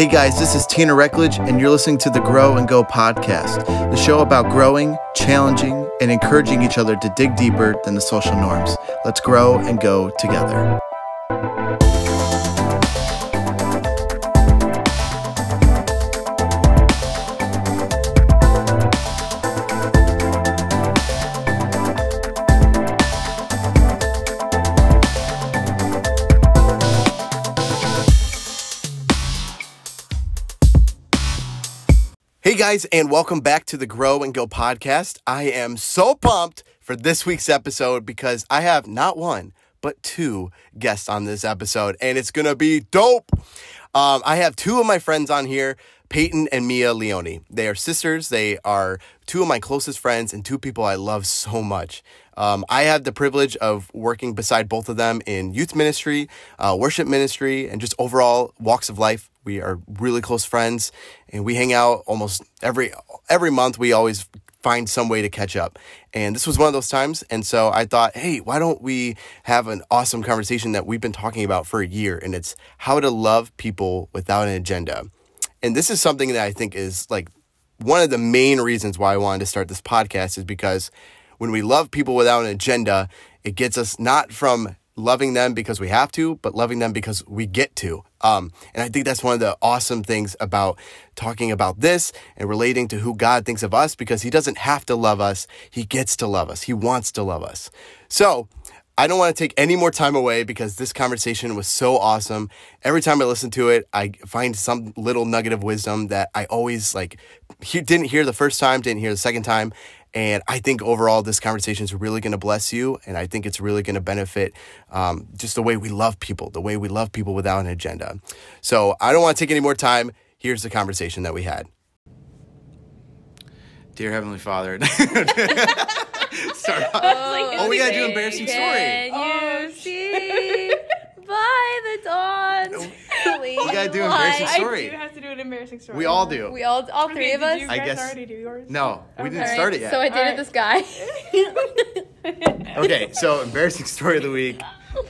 Hey guys, this is Tanner Reckledge, and you're listening to the Grow and Go podcast, the show about growing, challenging, and encouraging each other to dig deeper than the social norms. Let's grow and go together. Guys, and welcome back to the Grow and Go podcast. I am so pumped for this week's episode because I have not one, but two guests on this episode, and it's gonna be dope. Um, I have two of my friends on here, Payton and Mia Leoni. They are sisters. They are two of my closest friends and two people I love so much. Um, I have the privilege of working beside both of them in youth ministry, uh, worship ministry, and just overall walks of life. We are really close friends, and we hang out almost every every month. We always find some way to catch up. And this was one of those times. And so I thought, hey, why don't we have an awesome conversation that we've been talking about for a year? And it's how to love people without an agenda. And this is something that I think is like one of the main reasons why I wanted to start this podcast is because when we love people without an agenda, it gets us not from loving them because we have to, but loving them because we get to. Um, and I think that's one of the awesome things about talking about this and relating to who God thinks of us because He doesn't have to love us, He gets to love us, He wants to love us. So, I don't want to take any more time away because this conversation was so awesome. Every time I listen to it, I find some little nugget of wisdom that I always like he didn't hear the first time, didn't hear the second time, and I think overall, this conversation is really going to bless you. And I think it's really going to benefit um, just the way we love people, the way we love people without an agenda. So I don't want to take any more time. Here's the conversation that we had. Dear Heavenly Father. Sorry. Oh, oh, we got to do embarrassing story. Can Oh, you see by the dawn's We got to do embarrassing light? story. I do have to do an embarrassing story. We all do. We all, all three Okay, of did us. You I guys guess- already do yours? No, we didn't Okay. start it yet. So I dated Alright. this guy. okay, so embarrassing story of the week.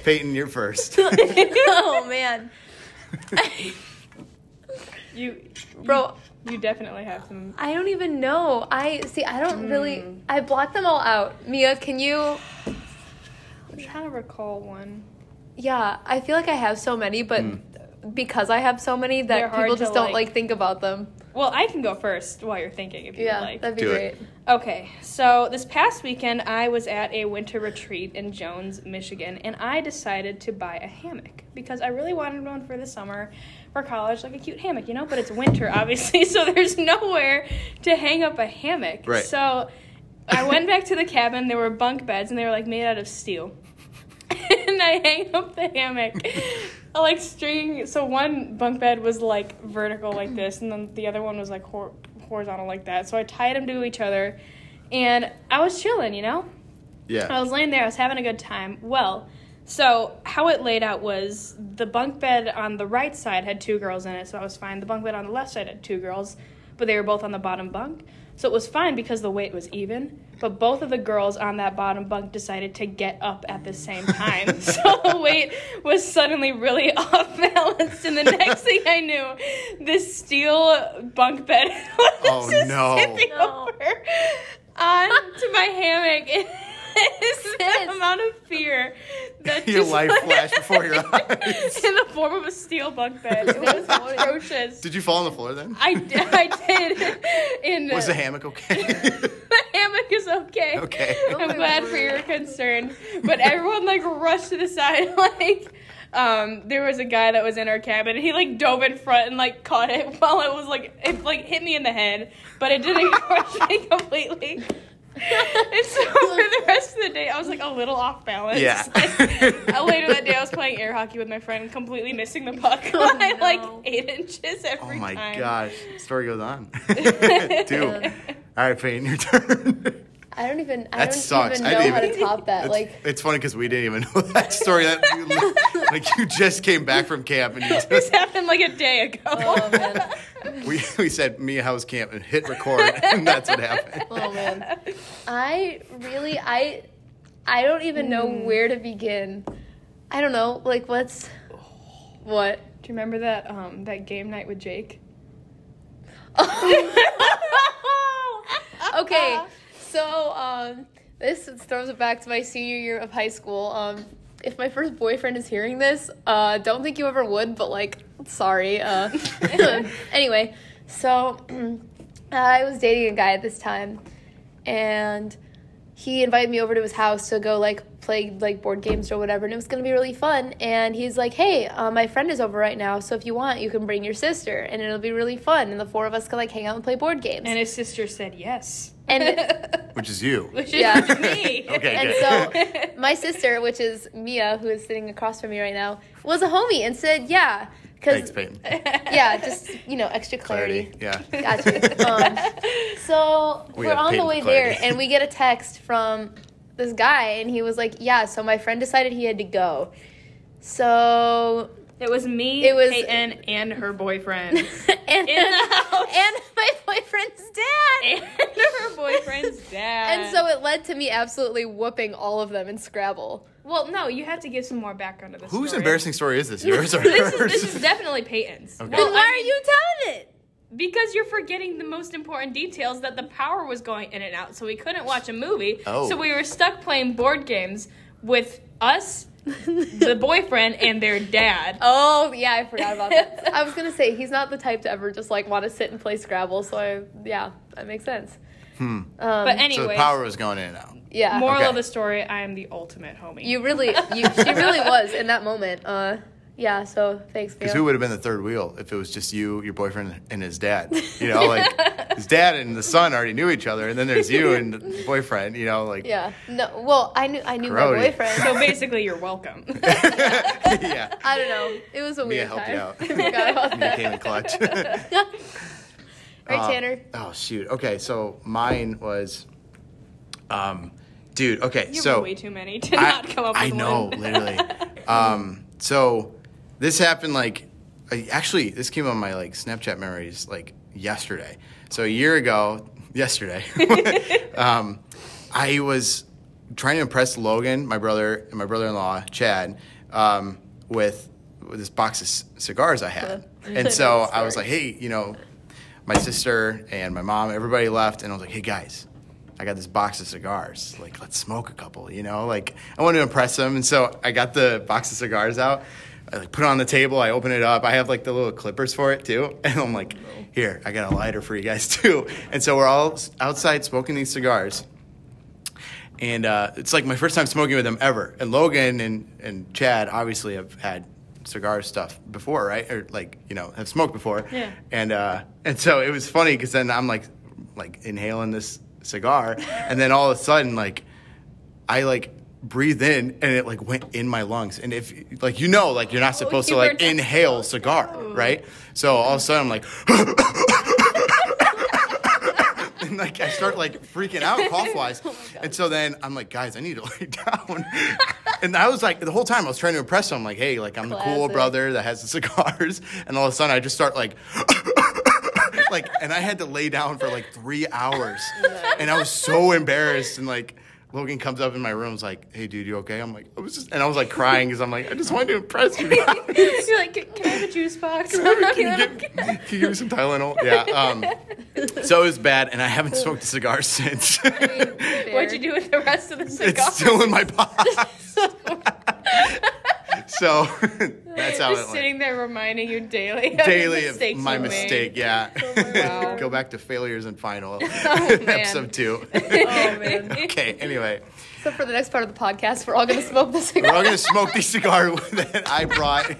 Payton, you're first. oh man, You, bro. you definitely have some. I don't even know. I see. I don't really. Hmm. I blocked them all out. Mia, can you? I'm trying to recall one. Yeah, I feel like I have so many, but Hmm. Because I have so many They're that people just don't like- like think about them. Well, I can go first while you're thinking if you Yeah, would like. that'd be Do great. it. Okay, so this past weekend I was at a winter retreat in Jones, Michigan, and I decided to buy a hammock because I really wanted one for the summer for college, like a cute hammock, you know. But it's winter, obviously, so there's nowhere to hang up a hammock. Right. So I went back to the cabin. There were bunk beds, and they were like made out of steel. and I hang up the hammock. I like string. So one bunk bed was like vertical like this, and then the other one was like hor- horizontal like that. So I tied them to each other, and I was chilling, you know. Yeah. I was laying there. I was having a good time. Well, so how it laid out was the bunk bed on the right side had two girls in it, so I was fine. The bunk bed on the left side had two girls, but they were both on the bottom bunk. So it was fine because the weight was even, but both of the girls on that bottom bunk decided to get up at the same time. so the weight was suddenly really off balance, and the next thing I knew, this steel bunk bed was Oh, just no. tipping No. over onto my hammock. It's Sis. the amount of fear that Your just, life like, flashed before your eyes. in the form of a steel bunk bed. It was atrocious. Did you fall on the floor then? I did. In Was the hammock okay? the hammock is okay. Okay. I'm glad for your concern. But everyone like rushed to the side like um, there was a guy that was in our cabin and he like dove in front and like caught it while it was like it like hit me in the head, but it didn't crush me completely. and so for the rest of the day, I was like a little off balance. Yeah. Like, later that day, I was playing air hockey with my friend, completely missing the puck Oh, by like eight inches every time. oh my time. gosh. Story goes on. Dude. All right, Peyton, your turn. I don't even. I That don't sucks. even I know didn't how to top that. It's, Like, it's funny because we didn't even know that story. That you, like you just came back from camp and you this just, happened like a day ago. oh man, we we said Mia House camp and hit record and that's what happened. oh man. I really, I, I don't even know Hmm. where to begin. I don't know. Like, what's, what? Do you remember that um that game night with Jake? okay, so um, this throws it back to my senior year of high school. Um, if my first boyfriend is hearing this, uh, don't think you ever would, but like, sorry. Uh, anyway, so I was dating a guy at this time, and he invited me over to his house to go like play like board games or whatever, and it was gonna be really fun. And he's like, "Hey, uh, my friend is over right now, so if you want, you can bring your sister, and it'll be really fun, and the four of us can like hang out and play board games." And his sister said yes. And Which is you. Which is Yeah. me. Okay, and good. so my sister, which is Mia, who is sitting across from me right now, was a homie and said, "Yeah, Thanks, because Payton. yeah, just you know, extra clarity." Clarity. Yeah. Gotcha. Um, so We we're have on the way clarity. there, and we get a text from this guy, and he was like, "Yeah, so my friend decided he had to go." So It was me, It was- Payton, and her boyfriend. and In the house. and my boyfriend's dad. and her boyfriend's dad. And so it led to me absolutely whooping all of them in Scrabble. well, no, you have to give some more background to this. Whose story. embarrassing story is this? Yours or This is, hers? this is definitely Payton's. Okay. Then Well, why I are you telling it? Because you're forgetting the most important details that the power was going in and out, so we couldn't watch a movie. Oh. So we were stuck playing board games with us, the boyfriend, and their dad. Oh yeah, I forgot about that. I was gonna say he's not the type to ever just like want to sit and play Scrabble. So I, yeah, that makes sense. Um, But so anyway, the power was going in and out. yeah, moral Okay. of the story: I am the ultimate homie. you really, you she really was in that moment. Uh, yeah. So thanks, Because who would have been the third wheel if it was just you, your boyfriend, and his dad? You know, like his dad and the son already knew each other, and then there's you and the boyfriend. You know, like Yeah. No. Well, I knew I knew my boyfriend. so basically, you're welcome. yeah. I don't know. It was a Mia weird helped time. you out. I forgot about Mia that. came in clutch. Right, Uh, Tanner. Oh shoot. Okay, so mine was, um, dude. Okay, You so way too many to not come up with I know, one. literally. Um, so this happened like, I- actually, this came on my like Snapchat memories like yesterday. So a year ago, yesterday, um, I was trying to impress Logan, my brother, and my brother-in-law Chad, um, with, with this box of c- cigars I had, and so I was like, hey, you know, my sister and my mom, everybody left, and I was like, hey guys. I got this box of cigars. Like, let's smoke a couple, you know? Like, I wanted to impress them. And so I got the box of cigars out. I like put it on the table. I open it up. I have like the little clippers for it too. And I'm like, here, I got a lighter for you guys too. And so we're all outside smoking these cigars. And uh, it's like my first time smoking with them ever. And Logan and, and Chad obviously have had cigar stuff before, right? Or like, you know, have smoked before. Yeah. And uh, and so it was funny because then I'm like like inhaling this cigar, and then all of a sudden like I like breathed in and it like went in my lungs. And if like you know like you're not supposed you to like inhale cigar, right? So all of a sudden I'm like. And like I start like freaking out cough wise, and so then I'm like, guys, I need to lay down. and I was like, the whole time I was trying to impress them, like, hey, like I'm the cool brother that has the cigars, and all of a sudden I just start like, like, and I had to lay down for like three hours, and I was so embarrassed, and like. Logan comes up in my room, is like, "Hey, dude, you okay?" I'm like, "I was just," and I was like crying because I'm like, "I just wanted to impress you." guys." You're like, can I have a juice box? can, you give, can you give me some Tylenol? Yeah. Um, so it was bad, and I haven't smoked a cigar since. What'd you do with the rest of the cigar? it's still in my box. So that's how Just it went. sitting there reminding you daily. Daily of of the mistakes my you made. mistake, yeah. Oh, wow. Go back to failures and final oh, man. episode two. Oh man. okay. Anyway, So for the next part of the podcast, we're all gonna smoke the we're cigar. all gonna smoke the cigar that I brought.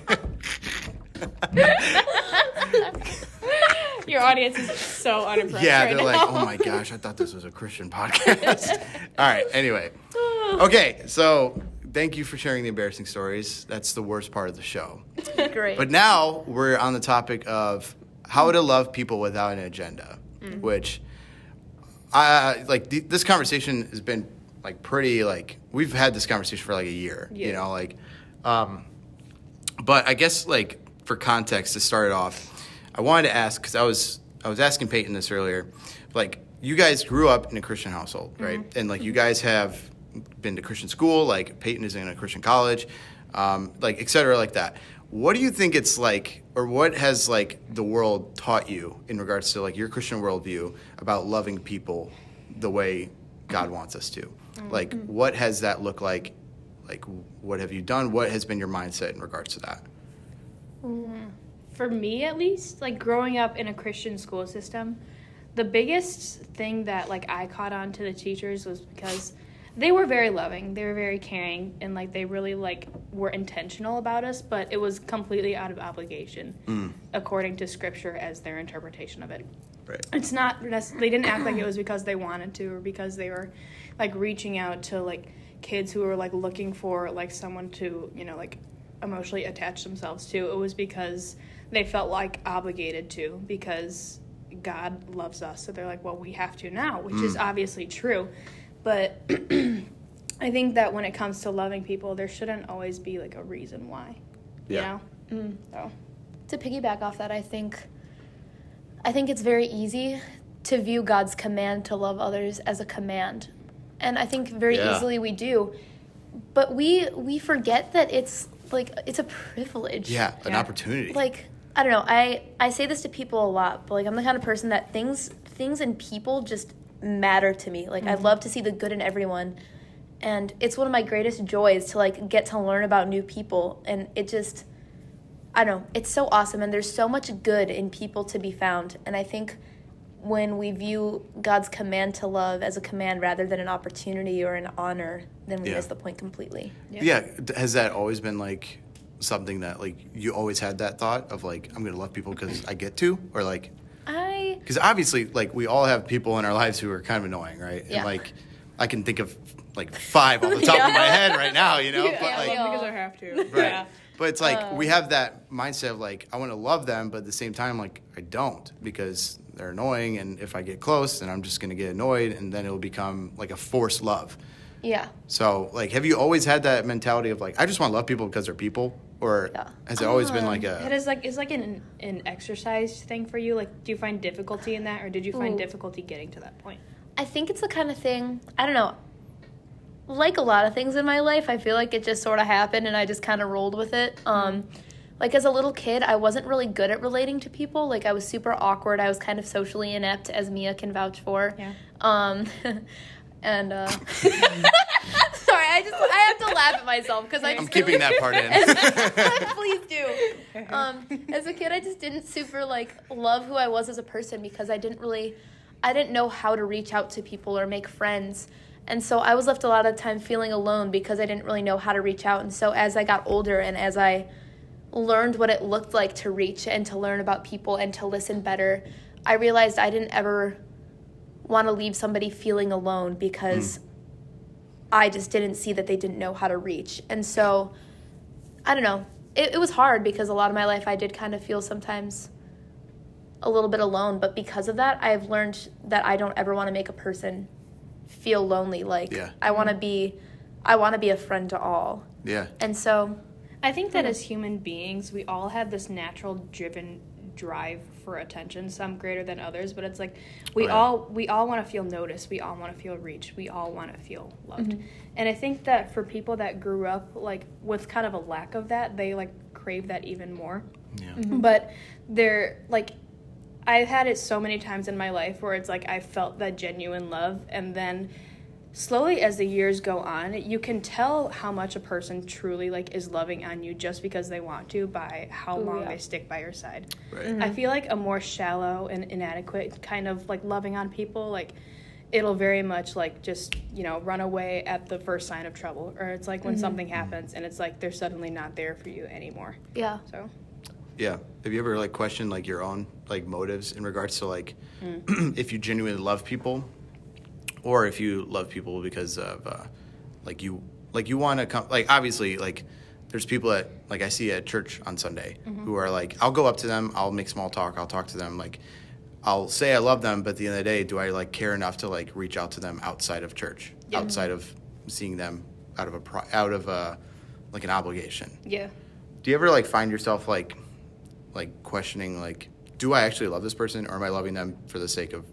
Your audience is so unimpressed. Yeah, right they're like, now. oh my gosh, I thought this was a Christian podcast. All right, anyway. Okay, so thank you for sharing the embarrassing stories. That's the worst part of the show. Great. But now we're on the topic of how to love people without an agenda, mm. which I like. Th- this conversation has been like pretty like we've had this conversation for like a year. Yeah. You know, like, um, but I guess like for context to start it off, I wanted to ask because I was I was asking Payton this earlier, like you guys grew up in a Christian household, right? Mm-hmm. And like you mm-hmm. guys have been to Christian school, like Payton is in a Christian college, um, like et cetera, like that. what do you think it's like, or what has like the world taught you in regards to like your Christian worldview about loving people the way God wants us to? Like, what has that looked like? Like, what have you done? What has been your mindset in regards to that? for me at least, like growing up in a Christian school system, the biggest thing that like I caught on to the teachers was because they were very loving, they were very caring, and like they really like were intentional about us, but it was completely out of obligation, mm. according to scripture as their interpretation of it. Right. It's not they didn't act like it was because they wanted to or because they were like reaching out to like kids who were like looking for like someone to you know like emotionally attach themselves to. It was because they felt like obligated to because god loves us. So they're like well we have to now which is mm. obviously true but i think that when it comes to loving people there shouldn't always be like a reason why Yeah. you know mm. so to piggyback off that, I think I think it's very easy to view God's command to love others as a command. And I think very Yeah. easily we do. But we we forget that it's like it's a privilege. Yeah, an Yeah. opportunity. Like I don't know, I I say this to people a lot, but like I'm the kind of person that things things and people just matter to me. Like I mm-hmm. love to see the good in everyone. And it's one of my greatest joys to like get to learn about new people and it just I don't know, it's so awesome and there's so much good in people to be found. And I think when we view God's command to love as a command rather than an opportunity or an honor, then we Yeah. miss the point completely. yeah. d- Has that always been like something that like you always had that thought of like I'm gonna love people because I get to, or like I because obviously like we all have people in our lives who are kind of annoying, right? Yeah. And like I can think of like five off the top of my head right now, you know. Yeah, but like, we all- because i have to Right. But it's like Uh. we have that mindset of like I want to love them, but at the same time, like I don't because they're annoying, and if I get close, then I'm just gonna get annoyed, and then it'll become like a forced love. yeah. So like, have you always had that mentality of like I just want to love people because they're people, or Yeah. has it always been like a It is like it's like an an exercise thing for you. Like, do you find difficulty in that, or did you find Ooh. difficulty getting to that point? I think it's the kind of thing, I don't know. Like a lot of things in my life, I feel like it just sort of happened and I just kind of rolled with it. Um, like as a little kid, I wasn't really good at relating to people. Like I was super awkward. I was kind of socially inept, as Mia can vouch for. Yeah. Um, and uh, sorry, I just I have to laugh at myself because I I'm just keeping that part in. Please do. Um, as a kid, I just didn't super like love who I was as a person because I didn't really, I didn't know how to reach out to people or make friends, and so I was left a lot of time feeling alone because I didn't really know how to reach out. And so as I got older and as I learned what it looked like to reach and to learn about people and to listen better, I realized I didn't ever want to leave somebody feeling alone because I just didn't see that they didn't know how to reach. And so I don't know. It, it was hard because a lot of my life I did kind of feel sometimes a little bit alone. But because of that, I've learned that I don't ever want to make a person feel lonely. Like Yeah. I want to be, I want to be a friend to all. yeah, And so I think that hmm. as human beings, we all have this natural driven drive for attention, some greater than others, but it's like we yeah. all we all want to feel noticed, we all want to feel reached, we all want to feel loved. Mm-hmm. And I think that for people that grew up like with kind of a lack of that, they like crave that even more. yeah, mm-hmm. But they're like I've had it so many times in my life where it's like I felt that genuine love and then slowly as the years go on, you can tell how much a person truly like is loving on you just because they want to by how Ooh, long yeah. they stick by your side. right. Mm-hmm. I feel like a more shallow and inadequate kind of like loving on people like it'll very much like just you know run away at the first sign of trouble or it's like when mm-hmm. something happens and it's like they're suddenly not there for you anymore yeah, so Yeah. Have you ever like questioned like your own like motives in regards to like mm. if you genuinely love people, or if you love people because of uh, like you like you want to come like obviously like there's people that like I see at church on Sunday who are like I'll go up to them I'll make small talk I'll talk to them like I'll say I love them but at the end of the day do I like care enough to like reach out to them outside of church outside of seeing them out of a pro- out of a like an obligation? Yeah. Do you ever like find yourself like like questioning like do i actually love this person or am i loving them for the sake of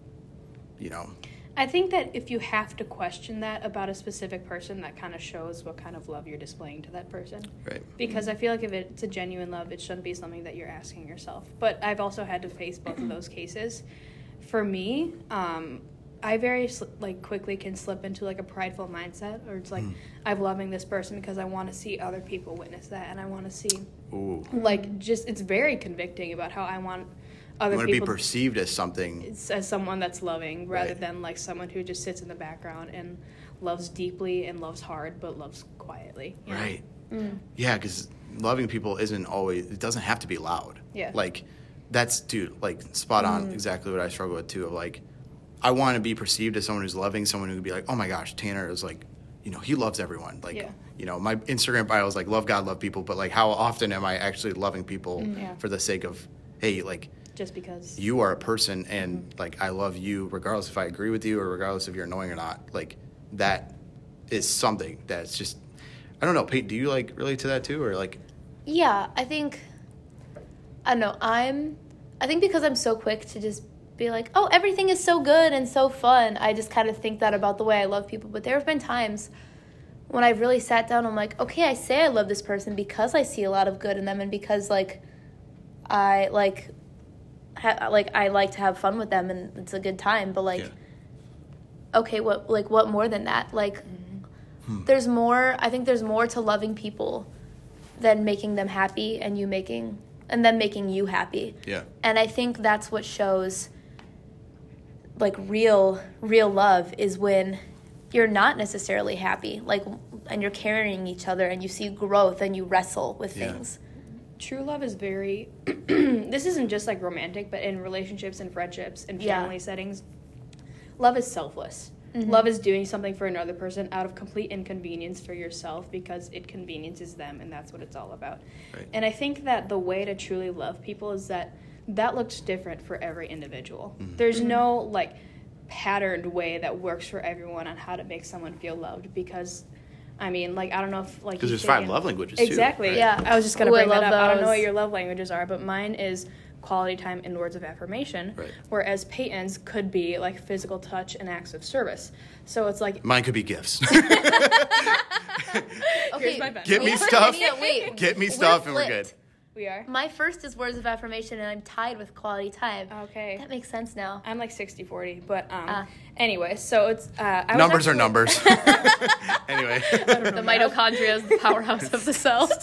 you know I think that if you have to question that about a specific person, that kind of shows what kind of love you're displaying to that person. Right. Because I feel like if it's a genuine love, it shouldn't be something that you're asking yourself. But I've also had to face both of those cases. For me, um, I very like quickly can slip into like a prideful mindset, or it's like I'm loving this person because I want to see other people witness that, and I want to see Ooh. like just it's very convicting about how I want other You want to be perceived as something. as someone that's loving rather Right. than like someone who just sits in the background and loves deeply and loves hard but loves quietly. Right. Mm. Yeah, because loving people isn't always. It doesn't have to be loud. Yeah. Like, that's dude. Like spot on. Mm. Exactly what I struggle with too. Of like, I want to be perceived as someone who's loving. Someone who would be like, oh my gosh, Tanner is like, you know, he loves everyone. Like, Yeah. you know, my Instagram bio is like, love God, love people. But like, how often am I actually loving people mm, Yeah. for the sake of, hey, like, Just because. you are a person and mm-hmm. like I love you regardless if I agree with you or regardless if you're annoying or not. Like that is something that's just I don't know, Pete, do you like relate to that too or like Yeah, I think I don't know. I'm I think because I'm so quick to just be like, "Oh, everything is so good and so fun." I just kind of think that about the way I love people, but there have been times when I've really sat down I'm like, "Okay, I say I love this person because I see a lot of good in them and because like I like ha- like I like to have fun with them and it's a good time, but like Yeah. okay, what like what more than that? Like mm-hmm. hmm. there's more I think there's more to loving people than making them happy and you making and them making you happy. Yeah. And I think that's what shows like real real love is when you're not necessarily happy like and you're carrying each other and you see growth and you wrestle with Yeah. things. True love is very. this isn't just like romantic, but in relationships and friendships and Yeah. family settings, love is selfless. Mm-hmm. Love is doing something for another person out of complete inconvenience for yourself because it conveniences them, and that's what it's all about. Right. And I think that the way to truly love people is that that looks different for every individual. Mm-hmm. There's no like patterned way that works for everyone on how to make someone feel loved because. I mean, like I don't know if like because there's five love languages too. Exactly. right? Yeah. I was just gonna Ooh, bring that love up. I don't know what your love languages are, but mine is quality time and words of affirmation. Right. Whereas Payton's could be like physical touch and acts of service. So it's like Mine could be gifts. Okay. my pen. Get me stuff. wait, wait. Get me We're stuff and we're good. We are. My first is words of affirmation and I'm tied with quality time. Okay. That makes sense now. I'm like 60-40, but um Ah. anyway, so it's uh I was Numbers are numbers. anyway. The mitochondria is the powerhouse of the cell.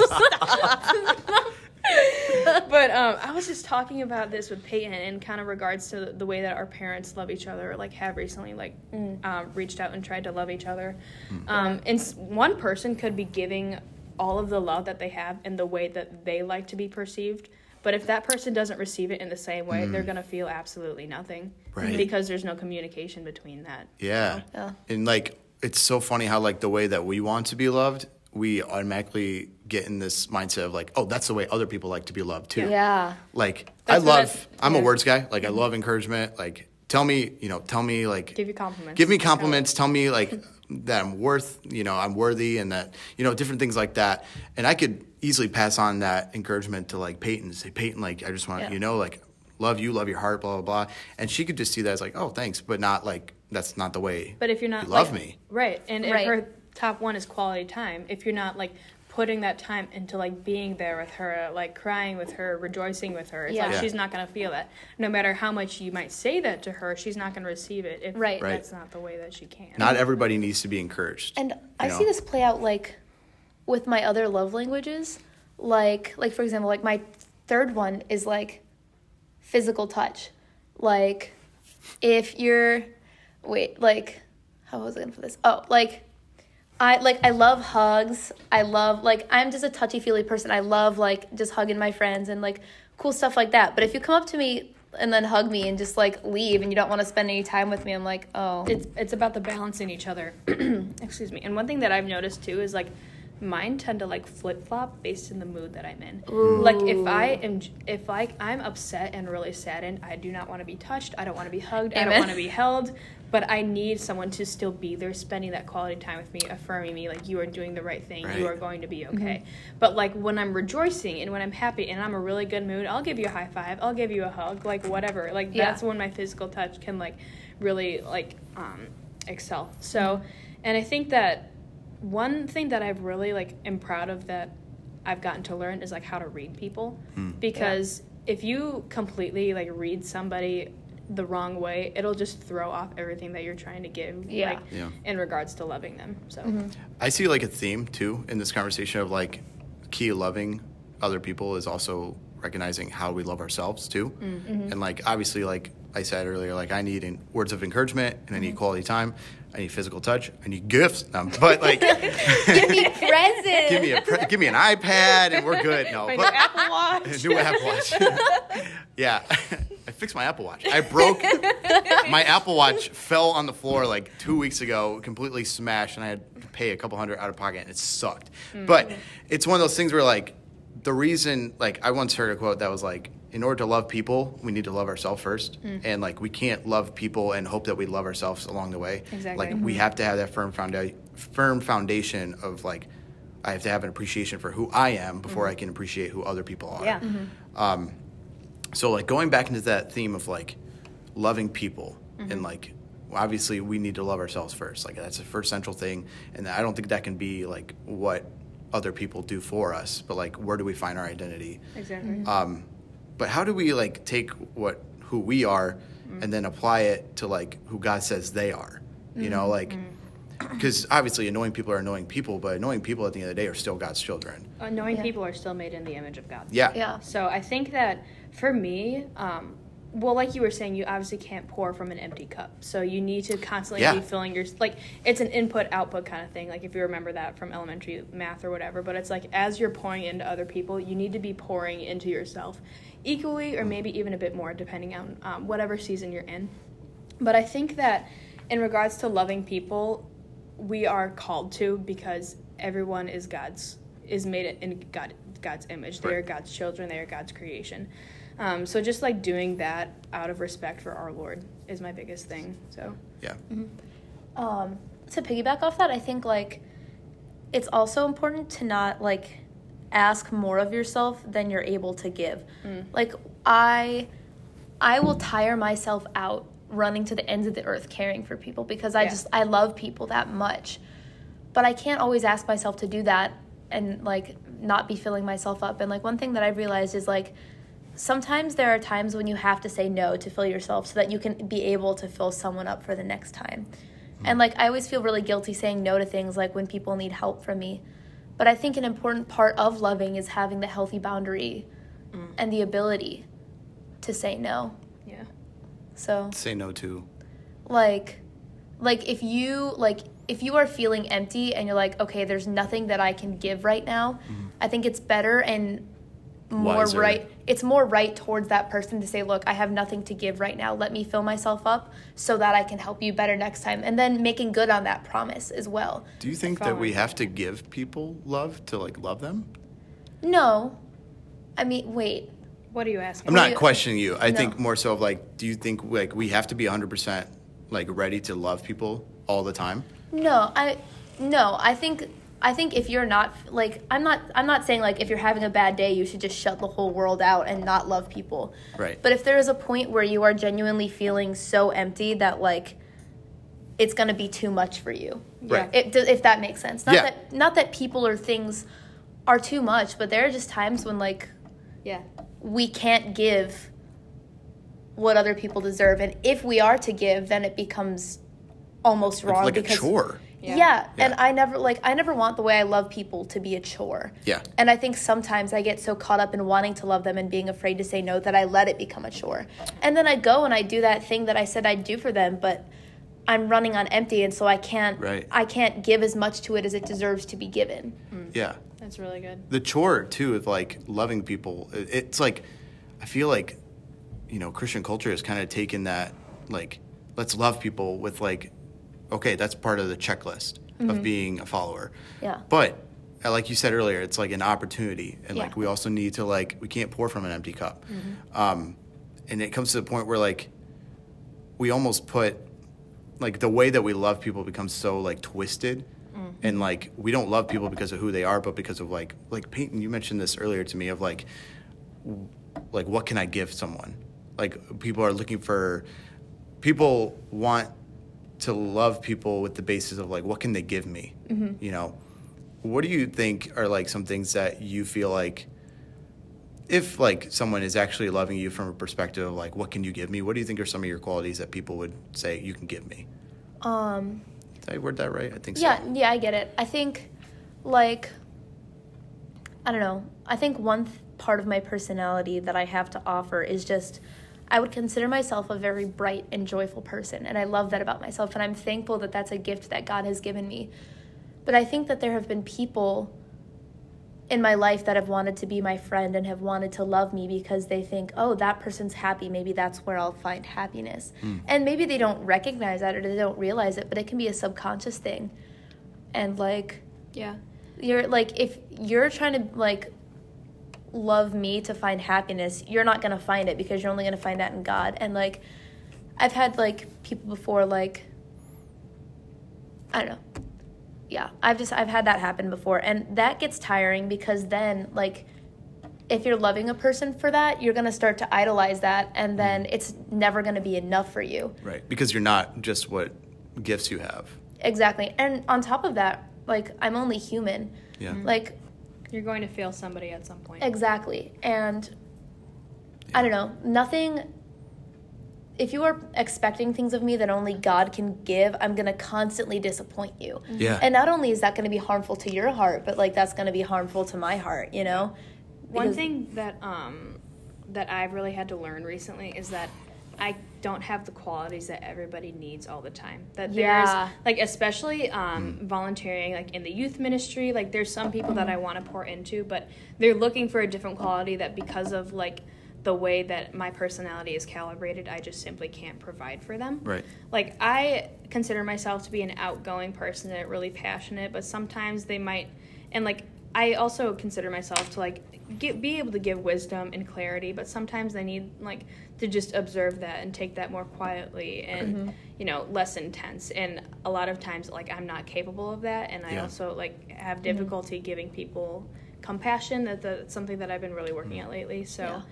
but um, I was just talking about this with Payton in kind of regards to the way that our parents love each other, or like have recently like um, reached out and tried to love each other. Um, and one person could be giving all of the love that they have in the way that they like to be perceived. But if that person doesn't receive it in the same way, they're gonna feel absolutely nothing Right. because there's no communication between that. Yeah. Yeah. And like it's so funny how like the way that we want to be loved, we automatically get in this mindset of like, oh, that's the way other people like to be loved too. yeah. Like That's I love I- I'm a yeah. Mm-hmm. words guy. Like I love encouragement. Like tell me, you know, tell me like Give you compliments. give me compliments, tell me like that I'm worth, you know, I'm worthy and that, you know, different things like that. And I could easily pass on that encouragement to like Payton and say, Payton, like I just want Yeah. you know, like love you, love your heart, blah blah blah. And she could just see that as like, oh, thanks, but not like that's not the way. But if you're not you love like- me, right? And Right. if her top one is quality time, if you're not like putting that time into like being there with her, like crying with her, rejoicing with her, it's Yeah. like Yeah. she's not gonna feel that. No matter how much you might say that to her, she's not gonna receive it if Right. Right. that's not the way that she can. not everybody needs to be encouraged. And I know? see this play out like with my other love languages. Like like for example, like my third one is like physical touch. Like if you're wait, like how was I gonna put this? Oh, like I like I love hugs. I love like I'm just a touchy feely person. I love like just hugging my friends and like cool stuff like that. But if you come up to me and then hug me and just like leave and you don't want to spend any time with me, I'm like, oh. it's it's about the balance in each other. Excuse me. And one thing that I've noticed too is like mine tend to like flip flop based in the mood that I'm in. Like if I am, if like I'm upset and really saddened, I do not want to be touched. I don't want to be hugged. I don't want to be held. But I need someone to still be there, spending that quality time with me, affirming me, like you are doing the right thing. Right. You are going to be mm-hmm. okay. But like when I'm rejoicing and when I'm happy and I'm a really good mood, I'll give you a high five. I'll give you a hug, like whatever. Like Yeah. that's when my physical touch can like really like um, excel. So, mm-hmm. and I think that one thing that I've really like am proud of that I've gotten to learn is like how to read people hmm. because if you completely like read somebody the wrong way, it'll just throw off everything that you're trying to give Yeah. like Yeah. in regards to loving them. So mm-hmm. I see like a theme too in this conversation of like key loving other people is also recognizing how we love ourselves too. Mm-hmm. Mm-hmm. And like obviously like I said earlier, like I need in, words of encouragement and I need quality time. I need physical touch. I need gifts. Um, but like Give me presents. give me a pre- give me an iPad and we're good. No, my but new Apple Watch. new Apple Watch. yeah, I fixed my Apple Watch. I broke my Apple Watch fell on the floor like two weeks ago, completely smashed, and I had to pay a couple hundred out of pocket, and it sucked. But it's one of those things where like the reason, like I once heard a quote that was like, in order to love people, we need to love ourselves first, mm. and like we can't love people and hope that we love ourselves along the way. Exactly. Like we mm-hmm. have to have that firm foundation, firm foundation of like. I have to have an appreciation for who I am before mm-hmm. I can appreciate who other people are. Yeah. Mm-hmm. Um, so like going back into that theme of like loving people and like obviously we need to love ourselves first. Like that's the first central thing, and I don't think that can be like what other people do for us, but like where do we find our identity? Exactly. Um, but how do we like take what who we are mm. and then apply it to like who God says they are? You know, mm-hmm. like mm. because obviously annoying people are annoying people, but annoying people at the end of the day are still God's children. Annoying Yeah. people are still made in the image of God. Yeah. Yeah. So I think that for me, um, well, like you were saying, you obviously can't pour from an empty cup. So you need to constantly Yeah. be filling your like it's an input output kind of thing. Like if you remember that from elementary math or whatever. But it's like as you're pouring into other people, you need to be pouring into yourself equally or maybe even a bit more depending on um, whatever season you're in. But I think that in regards to loving people, we are called to because everyone is God's is made in God God's image. They are God's children. They are God's creation. Um, so just like doing that out of respect for our Lord is my biggest thing. So Yeah. um, to piggyback off that, I think like it's also important to not like ask more of yourself than you're able to give. Mm. Like I I will tire myself out running to the ends of the earth caring for people because I Yeah. just I love people that much. But I can't always ask myself to do that and like not be filling myself up. And like one thing that I've realized is like sometimes there are times when you have to say no to fill yourself so that you can be able to fill someone up for the next time. Hmm. And like I always feel really guilty saying no to things like when people need help from me. But I think an important part of loving is having the healthy boundary mm. and the ability to say no. yeah, So Say no to. like like if you like if you are feeling empty and you're like okay there's nothing that i can give right now mm-hmm. i think it's better and more Wiser. right it's more right towards that person to say look i have nothing to give right now let me fill myself up so that i can help you better next time and then making good on that promise as well Do you think that we have to give people love to like love them? no i mean wait what are you asking? I'm not you- questioning you. I No. think more so of like, do you think like we have to be 100% like ready to love people all the time? No, I no, I think I think if you're not like I'm not I'm not saying like if you're having a bad day you should just shut the whole world out and not love people. Right. But if there is a point where you are genuinely feeling so empty that like it's going to be too much for you. Right. If if that makes sense. Not Yeah. that not that people or things are too much, but there are just times when like yeah, we can't give what other people deserve and if we are to give then it becomes almost wrong like a chore. Yeah. Yeah. and I never like I never want the way I love people to be a chore. Yeah. And I think sometimes I get so caught up in wanting to love them and being afraid to say no that I let it become a chore. And then I go and I do that thing that I said I'd do for them, but I'm running on empty and so I can't Right. I can't give as much to it as it deserves to be given. Hmm. Yeah. that's really good. The chore too of like loving people. It's like I feel like you know Christian culture has kind of taken that like let's love people with like okay that's part of the checklist of being a follower. Yeah. But uh, like you said earlier, it's like an opportunity, and like we also need to like we can't pour from an empty cup. Um, and it comes to the point where like we almost put like the way that we love people becomes so like twisted. And like we don't love people because of who they are, but because of like like Payton, you mentioned this earlier to me of like w- like what can I give someone? Like people are looking for people want to love people with the basis of like what can they give me? You know, what do you think are like some things that you feel like if like someone is actually loving you from a perspective of like what can you give me? What do you think are some of your qualities that people would say you can give me? Um, Did I word that right? I think yeah, so. yeah, I get it. I think, like, I don't know. I think one th- part of my personality that I have to offer is just I would consider myself a very bright and joyful person, and I love that about myself, and I'm thankful that that's a gift that God has given me. But I think that there have been people in my life that have wanted to be my friend and have wanted to love me because they think, oh, that person's happy. Maybe that's where I'll find happiness. Hmm. And maybe they don't recognize that or they don't realize it, but it can be a subconscious thing. And like, Yeah. you're like, if you're trying to like love me to find happiness, you're not going to find it because you're only going to find that in God. And like, I've had like people before, like, I don't know yeah i've just i've had that happen before and that gets tiring because then like if you're loving a person for that you're going to start to idolize that and mm-hmm. then it's never going to be enough for you Right. Because you're not just what gifts you have. exactly and on top of that like i'm only human Yeah. like You're going to fail somebody at some point. exactly and i don't know nothing if you are expecting things of me that only god can give i'm going to constantly disappoint you Yeah. and not only is that going to be harmful to your heart but like that's going to be harmful to my heart you know One thing that um that I've really had to learn recently is that I don't have the qualities that everybody needs all the time. That Yeah. there's like especially um, volunteering like in the youth ministry, like there's some people that I want to pour into, but they're looking for a different quality that because of like the way that my personality is calibrated, I just simply can't provide for them. Right. Like I consider myself to be an outgoing person and really passionate, but sometimes they might and like I also consider myself to like get, be able to give wisdom and clarity, but sometimes they need like to just observe that and take that more quietly and mm-hmm. you know less intense. And a lot of times, like I'm not capable of that, and I Yeah. also like have mm-hmm. difficulty giving people compassion. That that's something that I've been really working mm-hmm. at lately. So. Yeah.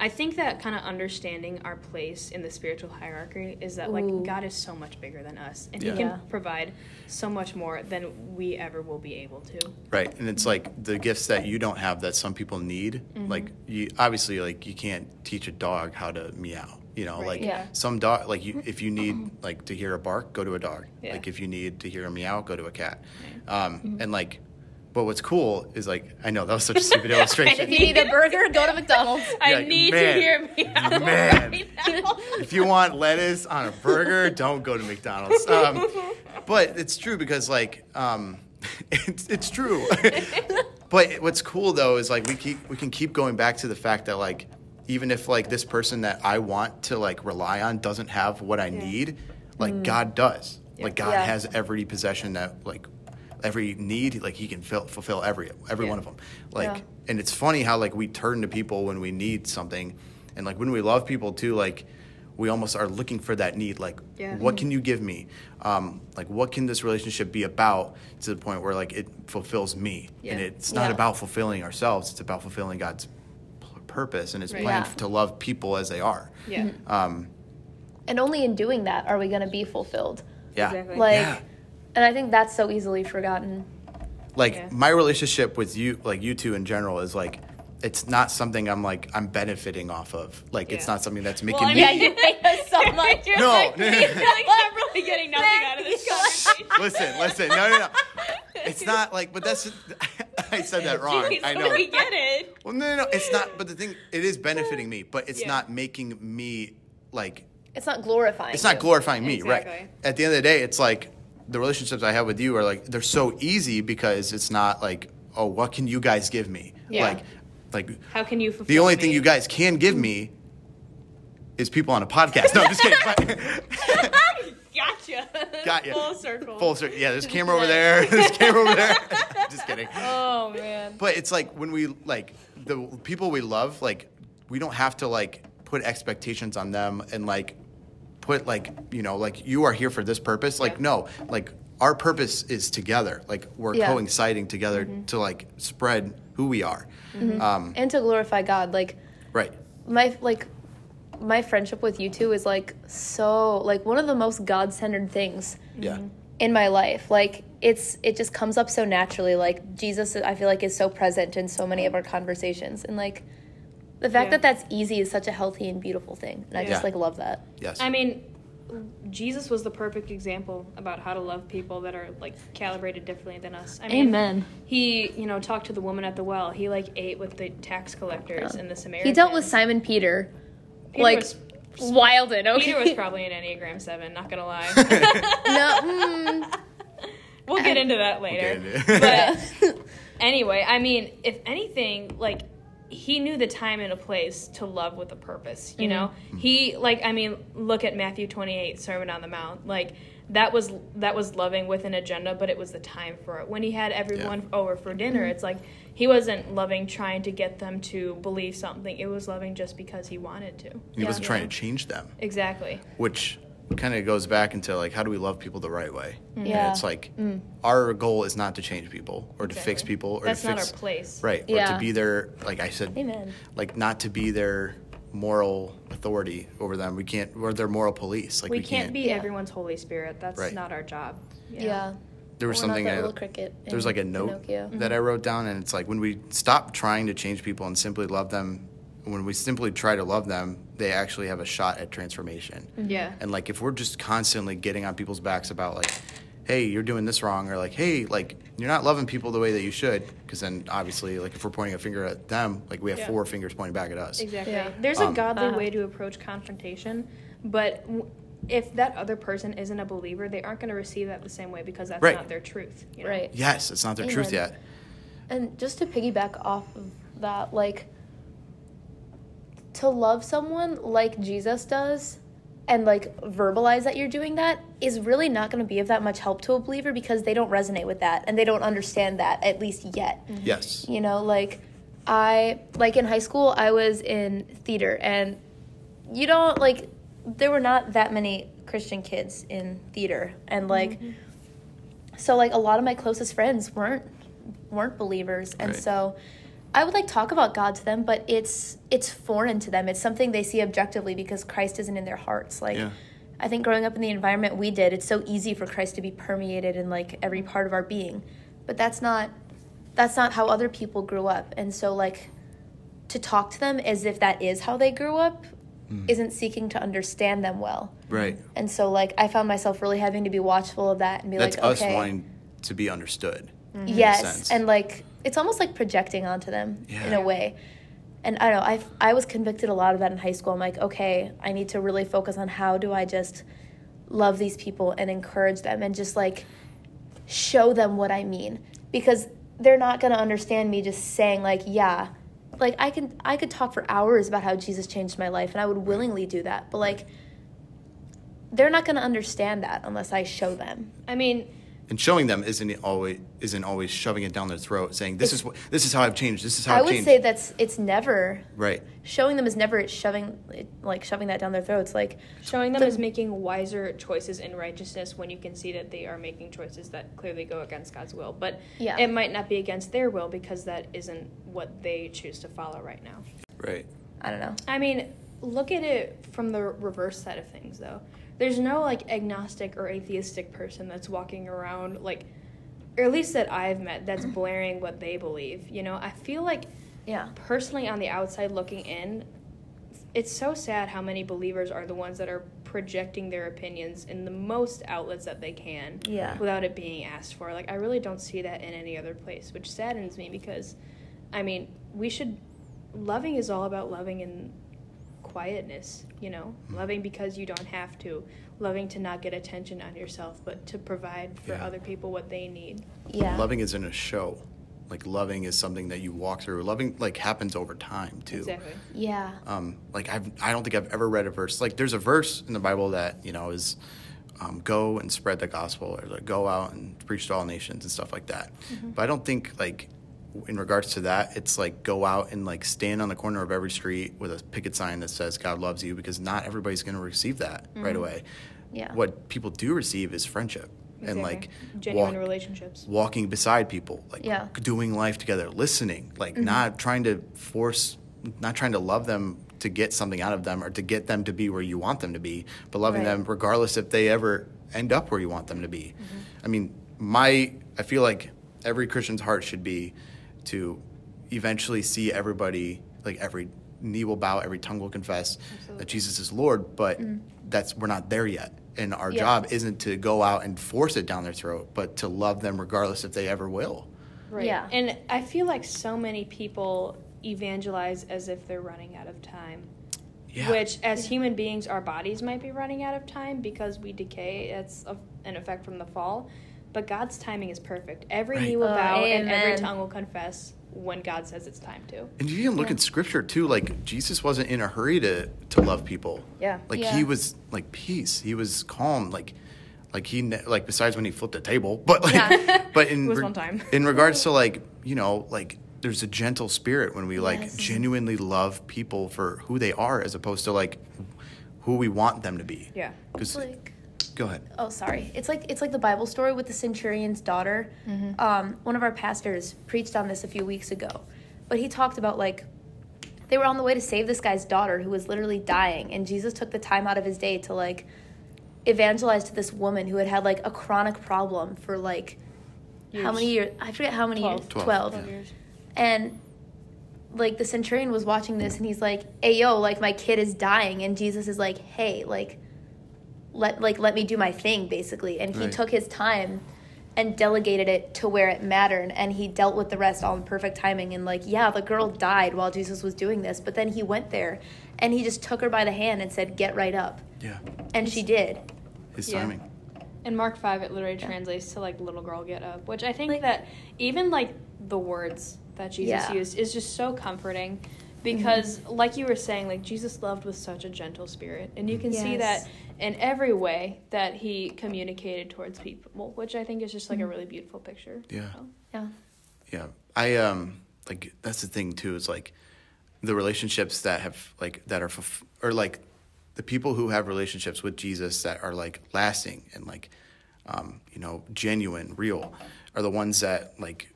I think that kind of understanding our place in the spiritual hierarchy is that Ooh. like God is so much bigger than us, and Yeah. He can Yeah. provide so much more than we ever will be able to. Right. And it's like the gifts that you don't have that some people need. Mm-hmm. Like you obviously like you can't teach a dog how to meow. You know, Right. like Yeah. some dog like you if you need like to hear a bark, go to a dog. Yeah. Like if you need to hear a meow, go to a cat. Mm-hmm. Um and like but what's cool is like I know that was such a stupid illustration. If you need a burger, go to McDonald's. I Yeah, need man. to hear me out Man. right now. if you want lettuce on a burger, don't go to McDonald's. Um, but it's true because like um, it's it's true. but what's cool though is like we keep we can keep going back to the fact that like even if like this person that I want to like rely on doesn't have what I need, like God does. Like God Yeah. has every possession that like every need like he can fill, fulfill every every Yeah. one of them. Like Yeah. and it's funny how like we turn to people when we need something and like when we love people too like we almost are looking for that need like Yeah. what can you give me um, like what can this relationship be about to the point where like it fulfills me yeah. and it's not Yeah. about fulfilling ourselves it's about fulfilling god's p- purpose and his Right. plan Yeah. to love people as they are Yeah. um, and only in doing that are we going to be fulfilled yeah Exactly. like Yeah. And i think that's so easily forgotten like Yeah. my relationship with you like you two in general is like it's not something i'm like i'm benefiting off of like it's not something that's making Well, I me yeah you hate us so much You're No, like, no, no, no. like, I'm really getting nothing out of this conversation. listen listen no no no it's not like but that's i said that wrong Jeez, i know We get it. well no no no it's not but the thing it is benefiting me but it's Yeah. not making me like it's not glorifying it's not you. glorifying me right at the end of the day it's like the relationships i have with you are like they're so easy because it's not like oh what can you guys give me Yeah. like like How can you fulfill the only me? thing you guys can give me is people on a podcast no i'm just kidding Gotcha. Got ya. Full circle. Full circle. Yeah, there's camera over there. There's camera over there. Just kidding. Oh man. But it's like when we like the people we love, like we don't have to like put expectations on them and like put like you know like you are here for this purpose. Like no, like our purpose is together. Like we're Yeah. coinciding together mm-hmm. to like spread who we are. Mm-hmm. Um, and to glorify God. Like right. my like my friendship with you two is like so like one of the most God-centered things Yeah. Mm-hmm. in my life. Like it's it just comes up so naturally. Like Jesus, I feel like is so present in so many of our conversations, and like the fact Yeah. that that's easy is such a healthy and beautiful thing, and I just like love that. Yes. I mean, Jesus was the perfect example about how to love people that are like calibrated differently than us. I mean, Amen. He, you know, talked to the woman at the well. He like ate with the tax collectors and the Samaritans. He dealt with Simon Peter, Peter like was, wilded. Okay, Peter was probably an Enneagram Seven. Not gonna lie. no. Mm, we'll get into that later. Okay. But anyway, I mean, if anything, like he knew the time and a place to love with a purpose, you mm-hmm. know? Mm-hmm. He like I mean, look at Matthew 28 Sermon on the Mount. Like that was that was loving with an agenda, but it was the time for it. When he had everyone over for dinner, it's like he wasn't loving trying to get them to believe something. It was loving just because he wanted to. he wasn't Yeah. trying to change them, Exactly. which kind of goes back into like how do we love people the right way? Mm. And Yeah. it's like mm. our goal is not to change people or to fix people or That's to not fix our place. Right. Or Yeah. to be their, like I said, Amen. like not to be their moral authority over them. We can't, we're their moral police. Like We, we, can't, be Yeah. everyone's Holy Spirit. That's Right. not our job. you know? yeah. There was We're something that I, little cricket there was like a note Pinocchio. that I wrote down, and it's like when we stop trying to change people and simply love them, when we simply try to love them, they actually have a shot at transformation. Yeah. And like if we're just constantly getting on people's backs about like, hey, you're doing this wrong, or like, hey, like you're not loving people the way that you should, because then obviously like if we're pointing a finger at them, like we have Yeah. four fingers pointing back at us. Exactly. Yeah. There's a Um, godly Uh-huh. way to approach confrontation, but w- if that other person isn't a believer, they aren't going to receive that the same way because that's Right. not their truth. you know? Right. Yes, it's not their truth yet. And just to piggyback off of that, like to love someone like Jesus does and like verbalize that you're doing that is really not going to be of that much help to a believer because they don't resonate with that and they don't understand that at least yet. Mm-hmm. Yes. You know, like I like in high school I was in theater and you don't like there were not that many Christian kids in theater and like mm-hmm. so like a lot of my closest friends weren't weren't believers and Right. so I would like talk about God to them but it's it's foreign to them it's something they see objectively because Christ isn't in their hearts like Yeah. I think growing up in the environment we did it's so easy for Christ to be permeated in like every part of our being but that's not that's not how other people grew up and so like to talk to them as if that is how they grew up hmm. isn't seeking to understand them well Right. and so like i found myself really having to be watchful of that and be That's like us okay wanting to be understood. a yes sense. and like it's almost like projecting onto them in a way. And i don't know i i was convicted a lot of that in high school. I'm like okay i need to really focus on how do i just love these people and encourage them and just like show them what i mean. Because they're not going to understand me just saying like yeah like i can i could talk for hours about how jesus changed my life and i would willingly do that. But like they're not going to understand that unless i show them. I mean, and showing them isn't always isn't always shoving it down their throat, saying this is what this is how I've changed. This is how i I've would changed. say that's it's never right. showing them is never shoving it- like shoving that down their throats like showing them The- is making wiser choices in righteousness when you can see that they are making choices that clearly go against God's will. But Yeah. it might not be against their will because that isn't what they choose to follow right now. Right. i don't know I mean, look at it from the reverse side of things, though. There's no like agnostic or atheistic person that's walking around like, or at least that I've met, that's blaring what they believe. You know, I feel like yeah personally on the outside looking in, it's so sad how many believers are the ones that are projecting their opinions in the most outlets that they can Yeah. without it being asked for. Like I really don't see that in any other place, which saddens me because I mean, we should loving is all about loving in quietness, you know? Loving because you don't have to. Loving to not get attention on yourself, but to provide for Yeah. other people what they need. yeah Loving isn't a show. Like loving is something that you walk through. Loving like happens over time too. Exactly. yeah Um, like I've I don't think I've ever read a verse like there's a verse in the Bible that you know is um, go and spread the gospel or like go out and preach to all nations and stuff like that. But I don't think like in regards to that, it's like go out and like stand on the corner of every street with a picket sign that says God loves you because not everybody's going to receive that right away. Yeah. What people do receive is friendship and like genuine walk- relationships. walking beside people, like Yeah. doing life together, listening, like Mm-hmm. not trying to force, not trying to love them to get something out of them or to get them to be where you want them to be, but loving Right. them regardless if they ever end up where you want them to be. Mm-hmm. I mean, my, I feel like every Christian's heart should be to eventually see everybody, like every knee will bow, every tongue will confess that Jesus is Lord, but that's, we're not there yet. And our Mm. Yeah. job isn't to go out and force it down their throat, but to love them regardless if they ever will. Right. Yeah. And I feel like so many people evangelize as if they're running out of time. Yeah. Which, as human beings, our bodies might be running out of time because we decay. It's a, an effect from the fall. But God's timing is perfect. Every Right. knee will Oh, bow and every tongue will confess when God says it's time to. And you can look at scripture too. Like Jesus wasn't in a hurry to to love people. Yeah. Like Yeah. he was like peace. He was calm. Like like he ne- like besides when he flipped a table, but like Yeah. but in It was one time. in regards to like you know like there's a gentle spirit when we like Yes. genuinely love people for who they are as opposed to like who we want them to be. Yeah. Because Like, go ahead. oh, sorry. It's like it's like the Bible story with the centurion's daughter. Um, one of our pastors preached on this a few weeks ago, but he talked about like they were on the way to save this guy's daughter who was literally dying, and Jesus took the time out of his day to like evangelize to this woman who had had like a chronic problem for like how many years? I forget how many Twelve. years. Twelve. Twelve. Twelve years. And like the centurion was watching this and he's like, "Hey yo, like my kid is dying." And Jesus is like, "Hey, like let like let me do my thing basically." And he Right. took his time and delegated it to where it mattered and he dealt with the rest all in perfect timing and like, yeah, the girl died while Jesus was doing this, but then he went there and he just took her by the hand and said, "Get right up." Yeah. And she did. His Yeah. timing. In Mark 5, it literally translates to like little girl get up, which I think Like- that even like the words that Jesus Yeah. used is just so comforting because, like you were saying, like Jesus loved with such a gentle spirit. And you can see that in every way that he communicated towards people, which I think is just like a really beautiful picture. Yeah. So, Yeah. Yeah, I um like that's the thing too. Is like the relationships that have like that are fulf- or like the people who have relationships with Jesus that are like lasting and like um you know genuine, real, are the ones that like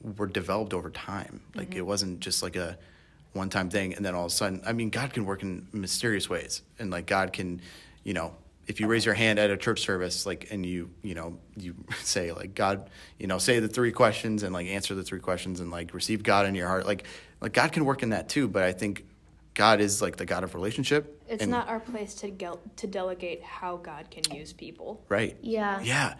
were developed over time. Like it wasn't just like a one time thing and then all of a sudden. I mean, God can work in mysterious ways, and like God can, you know. If you raise your hand at a church service, like, and you, you know, you say like God, you know, say the three questions and like answer the three questions and like receive God in your heart, like, like God can work in that too. But I think God is like the God of relationship. it's and- not our place to, gel- to delegate how God can use people. right. Yeah. Yeah.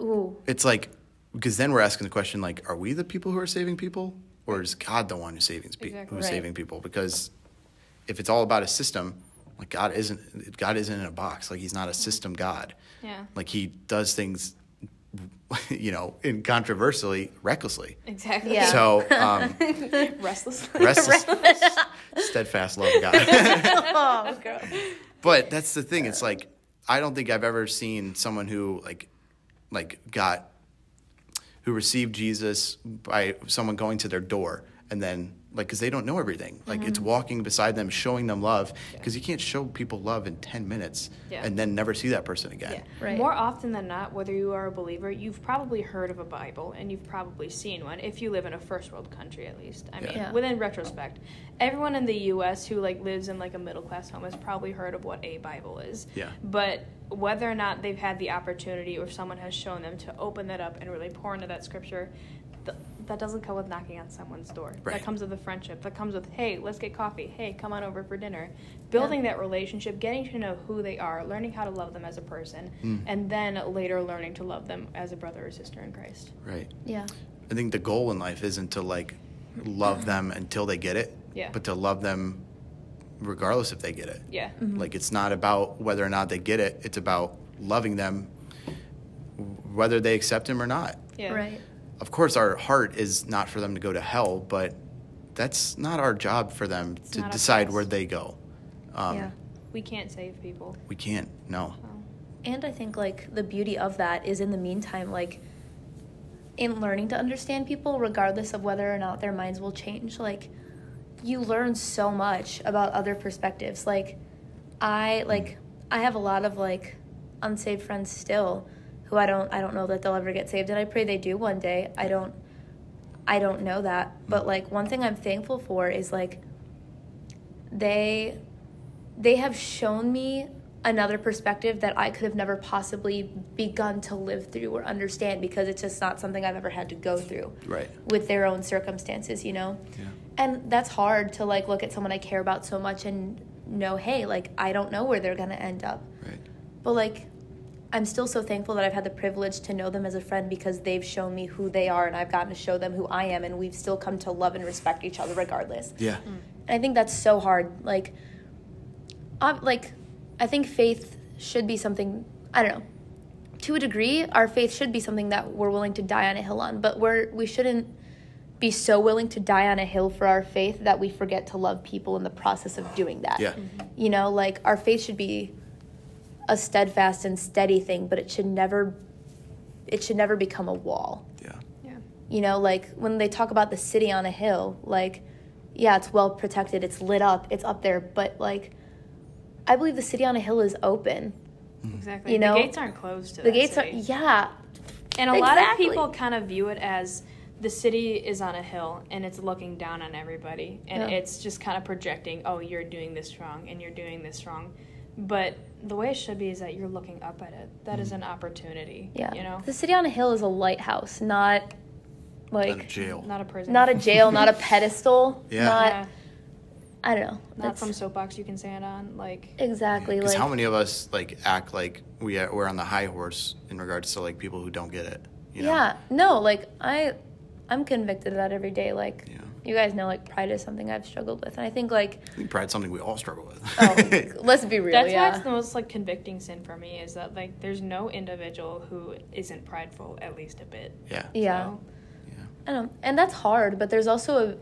Ooh. It's like because then we're asking the question like, are we the people who are saving people, or is God the one who's saving pe- Exactly. who's Right. saving people? Because if it's all about a system, like God isn't God isn't in a box. Like He's not a system God. Yeah. Like He does things, you know, in controversially, recklessly. Exactly. Yeah. So um, Restless. restless, steadfast love of God. Oh, girl. But that's the thing. It's like I don't think I've ever seen someone who like like got who received Jesus by someone going to their door and then like because they don't know everything. Like it's mm-hmm. walking beside them, showing them love because you can't show people love in ten minutes Yeah. and then never see that person again. Yeah. Right. More often than not, whether you are a believer, you've probably heard of a Bible and you've probably seen one if you live in a first world country at least. I mean, Yeah. within retrospect, everyone in the US who like lives in like a middle class home has probably heard of what a Bible is. Yeah. But whether or not they've had the opportunity or someone has shown them to open that up and really pour into that scripture, th- that doesn't come with knocking on someone's door. Right. That comes with a friendship. That comes with, hey, let's get coffee. Hey, come on over for dinner. Building that relationship, getting to know who they are, learning how to love them as a person, Mm. and then later learning to love them as a brother or sister in Christ. Right. Yeah. I think the goal in life isn't to like love them until they get it, Yeah. but to love them regardless if they get it. Yeah. Like it's not about whether or not they get it. It's about loving them, whether they accept him or not. Yeah. Right. Of course, our heart is not for them to go to hell, but that's not our job for them to to decide where they go. Um, yeah. We can't save people. We can't. No. And I think like the beauty of that is in the meantime, like in learning to understand people, regardless of whether or not their minds will change, like you learn so much about other perspectives. Like I like I have a lot of like unsaved friends still who I don't I don't know that they'll ever get saved and I pray they do one day. I don't I don't know that. But like one thing I'm thankful for is like they they have shown me another perspective that I could have never possibly begun to live through or understand because it's just not something I've ever had to go through Right. with their own circumstances, you know? Yeah. And that's hard to like look at someone I care about so much and know, hey, like I don't know where they're going to end up. Right. But like I'm still so thankful that I've had the privilege to know them as a friend because they've shown me who they are and I've gotten to show them who I am and we've still come to love and respect each other regardless. Yeah. And I think that's so hard. Like, um, like, I think faith should be something. I don't know. To a degree, our faith should be something that we're willing to die on a hill on, but we're we shouldn't be so willing to die on a hill for our faith that we forget to love people in the process of doing that. Yeah. You know, like our faith should be a steadfast and steady thing, but it should never it should never become a wall. Yeah. Yeah. You know, like when they talk about the city on a hill, like, yeah, it's well protected, it's lit up, it's up there, but like, I believe the city on a hill is open. Mm-hmm. Exactly. You know, the gates aren't closed to The that gates city. are, yeah, And a lot of people kind of view it as the city is on a hill and it's looking down on everybody. And Yeah. it's just kind of projecting, oh, you're doing this wrong and you're doing this wrong. But the way it should be is that you're looking up at it. That is mm. an opportunity. yeah. You know? The city on a hill is a lighthouse, not like Not a like, jail. Not a prison. not a jail, not a pedestal, Yeah. not, yeah, I don't know. not That's- some soapbox you can stand on. Like, Exactly. Because Like, how many of us like act like we are, we're on the high horse in regards to like people who don't get it? You know? Yeah, no, like I, I'm convicted of that every day. Like, Yeah. You guys know, like pride is something I've struggled with, and I think like, I think pride's something we all struggle with. oh, let's be real, that's why it's the most like convicting sin for me is that like there's no individual who isn't prideful at least a bit. yeah. yeah. So, I know, and that's hard, but there's also a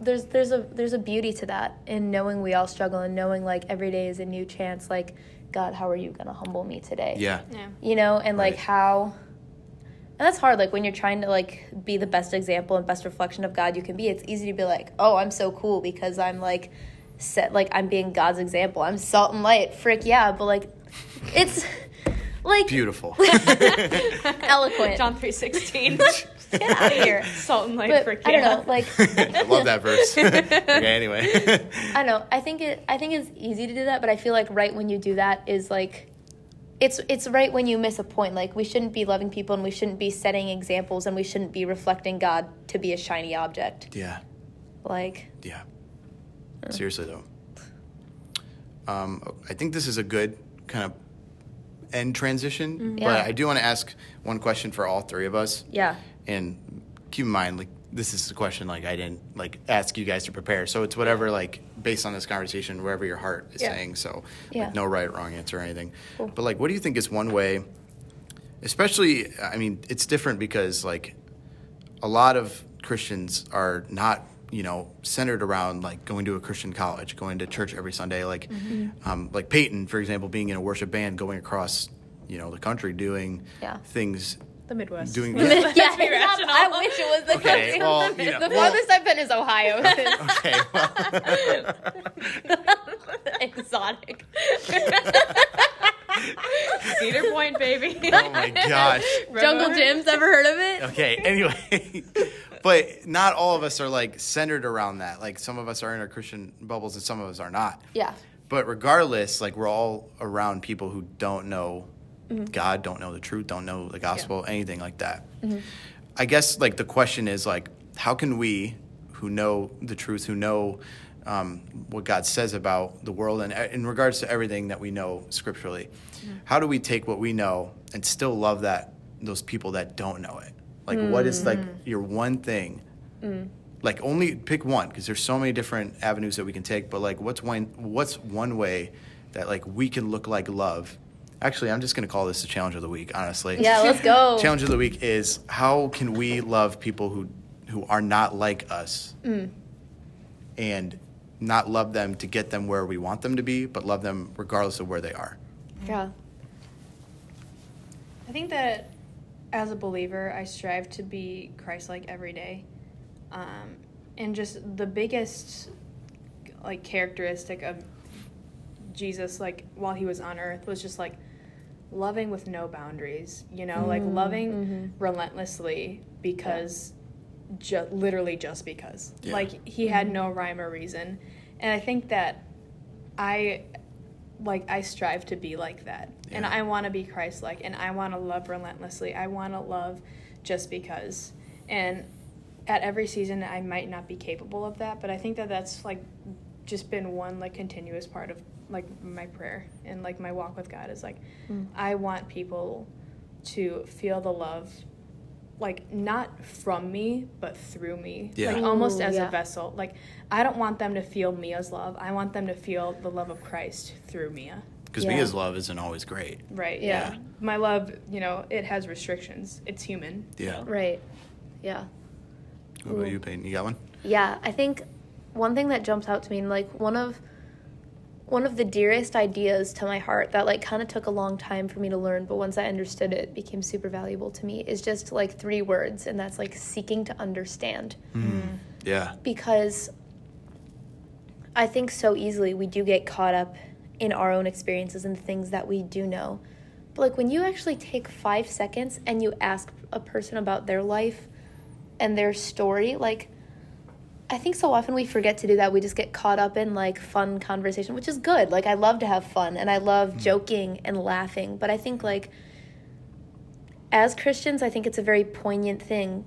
there's there's a there's a beauty to that in knowing we all struggle and knowing like every day is a new chance. Like, God, how are you gonna humble me today? Yeah. yeah. you know, and like how. And that's hard. Like when you're trying to like be the best example and best reflection of God you can be. It's easy to be like, oh, I'm so cool because I'm like set like I'm being God's example. I'm salt and light. Frick yeah, but like it's like Beautiful. eloquent. John three sixteen. Get out of here. Salt and light But for I don't know, like I love that verse. okay, anyway. I don't know. I think it. I think it's easy to do that, but I feel like right when you do that is like, it's it's right when you miss a point. Like we shouldn't be loving people, and we shouldn't be setting examples, and we shouldn't be reflecting God to be a shiny object. yeah. Like, Yeah. Seriously though. Um, I think this is a good kind of end transition, but Yeah. I do want to ask one question for all three of us. yeah, And keep in mind, like this is a question like I didn't like ask you guys to prepare, so it's whatever like based on this conversation, wherever your heart is Yeah. saying. So Yeah. like no right or wrong answer or anything. Cool. But like, what do you think is one way? Especially, I mean, it's different because like a lot of Christians are not, you know, centered around like going to a Christian college, going to church every Sunday. Like, Mm-hmm. um, like Payton, for example, being in a worship band, going across, you know, the country, doing Yeah. things, The Midwest. doing. yeah. Let's be rational. I wish it was the Okay, country. well, you know, The well, farthest I've been is Ohio. okay, well, exotic. Cedar Point, baby. oh my gosh. Jungle Gyms, ever heard of it? Okay, anyway, but not all of us are like centered around that. Like some of us are in our Christian bubbles and some of us are not. Yeah, But regardless, like we're all around people who don't know Mm-hmm. God, don't know the truth, don't know the gospel, anything like that. Mm-hmm. I guess like the question is like, how can we, who know the truth, who know um, what God says about the world, and uh, in regards to everything that we know scripturally, Mm-hmm. how do we take what we know and still love that those people that don't know it? Like, what is like Mm-hmm. your one thing? Mm. Like, only pick one because there's so many different avenues that we can take. But like, what's one? What's one way that like we can look like love? Actually, I'm just gonna call this the challenge of the week. Honestly, yeah. Let's go. challenge of the week is how can we love people who who are not like us Mm. and not love them to get them where we want them to be but love them regardless of where they are Yeah. I think that as a believer, I strive to be Christ like every day. Um, and just the biggest like characteristic of Jesus like while he was on earth was just like loving with no boundaries, you know, like mm, loving mm-hmm. relentlessly because ju- literally just because. Yeah. Like he had mm-hmm. no rhyme or reason. And I think that I like I strive to be like that. And I want to be Christ-like and I want to love relentlessly. I want to love just because. And at every season I might not be capable of that, but I think that that's like just been one like continuous part of like my prayer and like my walk with God is like hmm. I want people to feel the love like not from me but through me Yeah. like almost Ooh, as yeah. a vessel like i don't want them to feel mia's love i want them to feel the love of christ through mia Because Yeah. Mia's love isn't always great. right Yeah. yeah. my love you know it has restrictions it's human Yeah. Right. Yeah. What about you, Payton? You got one? Yeah, I think one thing that jumps out to me, and like one of one of the dearest ideas to my heart that like kind of took a long time for me to learn, but once I understood it, it became super valuable to me is just like three words, and that's like seeking to understand. Hmm. Hmm. Yeah. Because I think so easily we do get caught up in our own experiences and the things that we do know. But like when you actually take five seconds and you ask a person about their life and their story, like I think so often we forget to do that. We just get caught up in like fun conversation, which is good. Like I love to have fun and I love mm. joking and laughing, but I think like as Christians, I think it's a very poignant thing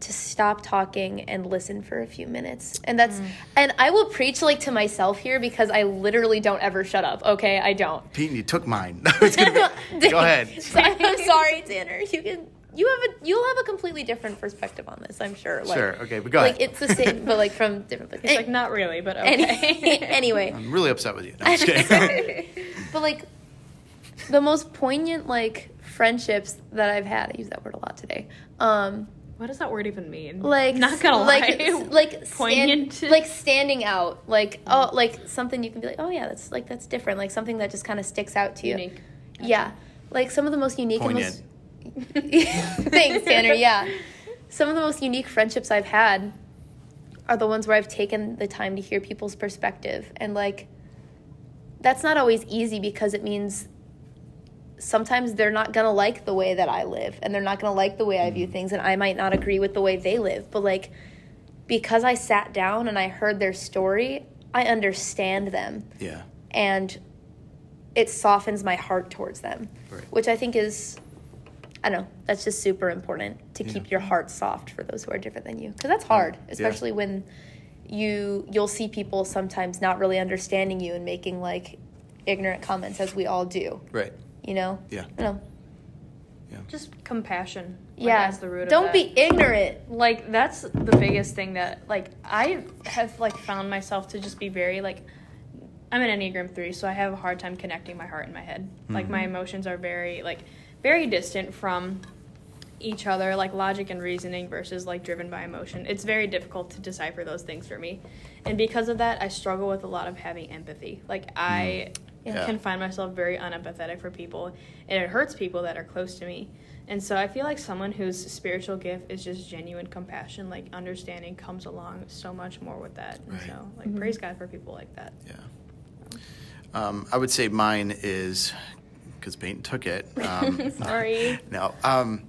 to stop talking and listen for a few minutes. And that's mm. and I will preach like to myself here because I literally don't ever shut up. Okay, I don't. Payton, you took mine. it's gonna be, go ahead. I'm sorry, Tanner. You can you have a you'll have a completely different perspective on this, I'm sure. Like, Sure. Okay, but go like ahead. it's the same, but like from different places. it's like not really but Any- okay anyway, I'm really upset with you. No, I'm just kidding. but like the most poignant like friendships that I've had. I use that word a lot today. Um, what does that word even mean like not gonna like, lie like stand, Poignant? like standing out, like oh, like something you can be like, oh yeah, that's like that's different, like something that just kind of sticks out to you. unique Yeah, like some of the most unique Poignant. and most. Thanks, Tanner. Yeah, some of the most unique friendships I've had are the ones where I've taken the time to hear people's perspective, and like, that's not always easy because it means sometimes they're not gonna like the way that I live, and they're not gonna like the way I view mm-hmm. things, and I might not agree with the way they live, but like, because I sat down and I heard their story, I understand them yeah. and it softens my heart towards them, Right. which I think is, I don't know, that's just super important to Yeah. keep your heart soft for those who are different than you, because that's hard, especially when you you'll see people sometimes not really understanding you and making like ignorant comments, as we all do, Right. you know. Yeah. I don't know. just compassion like, Yeah. as the root of don't that. be ignorant. like that's the biggest thing that like i have like found myself to just be very like i'm an enneagram 3 so i have a hard time connecting my heart and my head like my mm-hmm. emotions are very like very distant from each other like logic and reasoning versus like driven by emotion. It's very difficult to decipher those things for me. And because of that i struggle with a lot of having empathy. Like i Yeah. can find myself very unempathetic for people and it hurts people that are close to me. And so i feel like someone whose spiritual gift is just genuine compassion like understanding comes along so much more with that. And Right. so like praise god for people like that. Yeah. Um, I would say mine is because Payton took it. Um, sorry No. Um,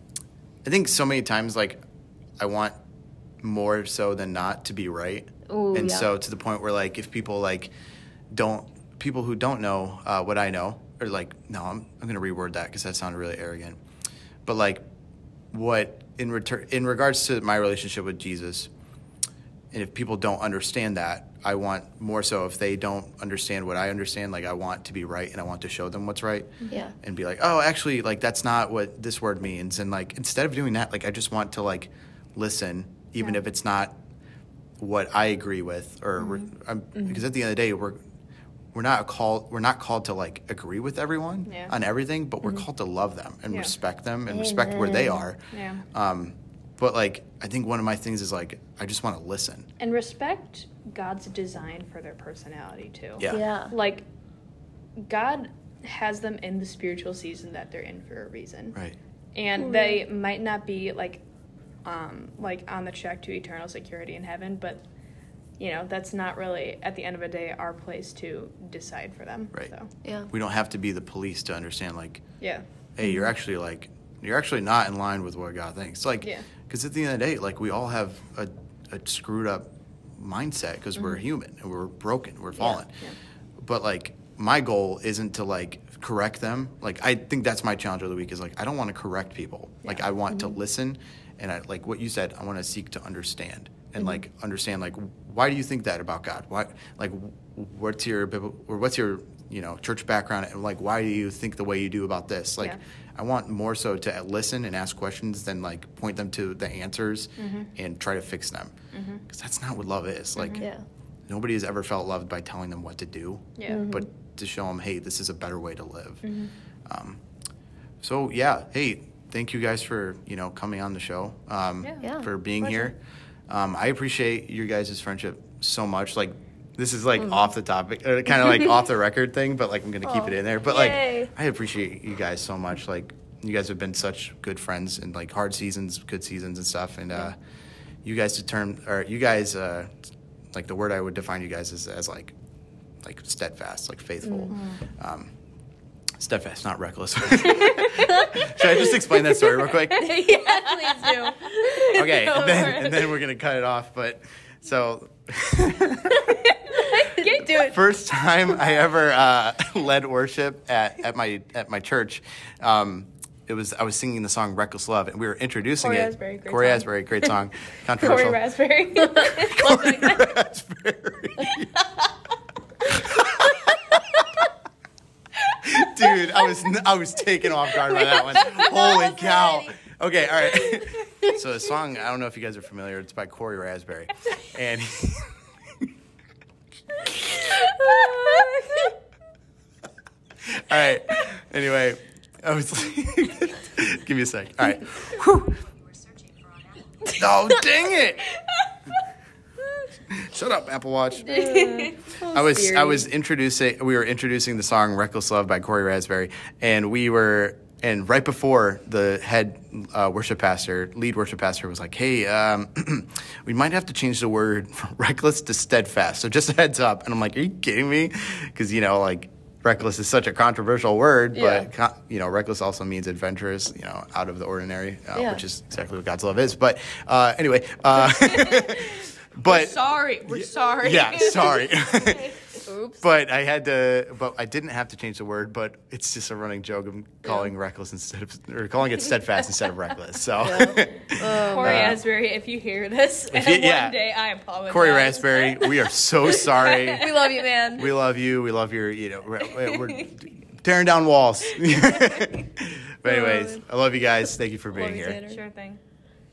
I think so many times, like, I want more so than not to be right. Ooh, and yeah. so to the point where, like, if people, like, don't, people who don't know uh, what I know, or, like, no, I'm, I'm going to reword that because that sounded really arrogant. But, like, what, in, return, in regards to my relationship with Jesus, and if people don't understand that, I want more so if they don't understand what I understand, like I want to be right and I want to show them what's right. Mm-hmm. Yeah. And be like, oh, actually, like that's not what this word means. And like instead of doing that, like I just want to like listen, even Yeah. if it's not what I agree with, or we're- mm-hmm. I'm, mm-hmm. because at the end of the day, we're we're not called we're not called to like agree with everyone Yeah. on everything, but we're called to love them and Yeah. respect them and respect where they are. yeah Um, but like I think one of my things is like I just want to listen. and respect god's design for their personality too Yeah. Yeah. like God has them in the spiritual season that they're in for a reason. Right. And they might not be like um like on the track to eternal security in heaven, but you know, that's not really at the end of the day our place to decide for them. Right. So Yeah. We don't have to be the police to understand like yeah. hey, you're actually like you're actually not in line with what God thinks. Like, Yeah. Because at the end of the day, like we all have a, a screwed up mindset because we're human and we're broken, we're fallen. Mm-hmm. Yeah. But like my goal isn't to like correct them. Like I think that's my challenge of the week is like I don't want to correct people. Like I want Mm-hmm. to listen, and I like what you said. I want to seek to understand and Mm-hmm. like understand like why do you think that about God? Why like what's your or what's your you know church background and like why do you think the way you do about this? Like Yeah. I want more so to listen and ask questions than like point them to the answers Mm-hmm. and try to fix them because that's not what love is. Like Yeah. nobody has ever felt loved by telling them what to do Yeah. but to show them, hey, this is a better way to live. Mm-hmm. Um, so yeah, hey, thank you guys for you know coming on the show, um, Yeah. Yeah, for being pleasure. here. Um, I appreciate your guys' friendship so much. Like this is Mm-hmm. like off the topic, kind of like off the record thing, but like I'm gonna keep it in there. But Yay. like I appreciate you guys so much. Like you guys have been such good friends in like hard seasons, good seasons and stuff, and uh, you guys determine or you guys uh, like the word I would define you guys as as like like steadfast, like faithful. Um, steadfast, not reckless. Should I just explain that story real quick? yeah, please do. Okay, and then, and then we're gonna cut it off. But so Get do it. first time I ever uh, led worship at, at my at my church. Um, it was I was singing the song "Reckless Love" and we were introducing Corey it. Asbury, great Corey song. Asbury, great song, Corey controversial. Raspberry. Corey Raspberry. Dude, I was I was taken off guard by that one. Holy cow! Okay, all right. So the song, I don't know if you guys are familiar. It's by Corey Raspberry, and all right. Anyway, I was like, give me a sec. All right. Whew. Oh dang it! Shut up, Apple Watch. I was I was introducing we were introducing the song "Reckless Love" by Corey Raspberry, and we were and right before the head uh, worship pastor, lead worship pastor, was like, "Hey, um, we might have to change the word from reckless to steadfast." So just a heads up. And I'm like, "Are you kidding me?" Because you know, like reckless is such a controversial word, Yeah. but co- you know, reckless also means adventurous, you know, out of the ordinary, uh, Yeah. which is exactly what God's love is. But uh, anyway, uh, but sorry. We're sorry. yeah, sorry. Oops. but I had to, but I didn't have to change the word. But it's just a running joke of calling reckless instead of, or calling it steadfast instead of reckless. So, oh, Corey Asbury, if you hear this, If and you- yeah. one day I apologize. Corey Raspberry, we are so sorry. We love you, man. We love you. We love your, you know, we're, we're tearing down walls. but anyways, oh, I love you guys. Thank you for being Love here. Sure thing.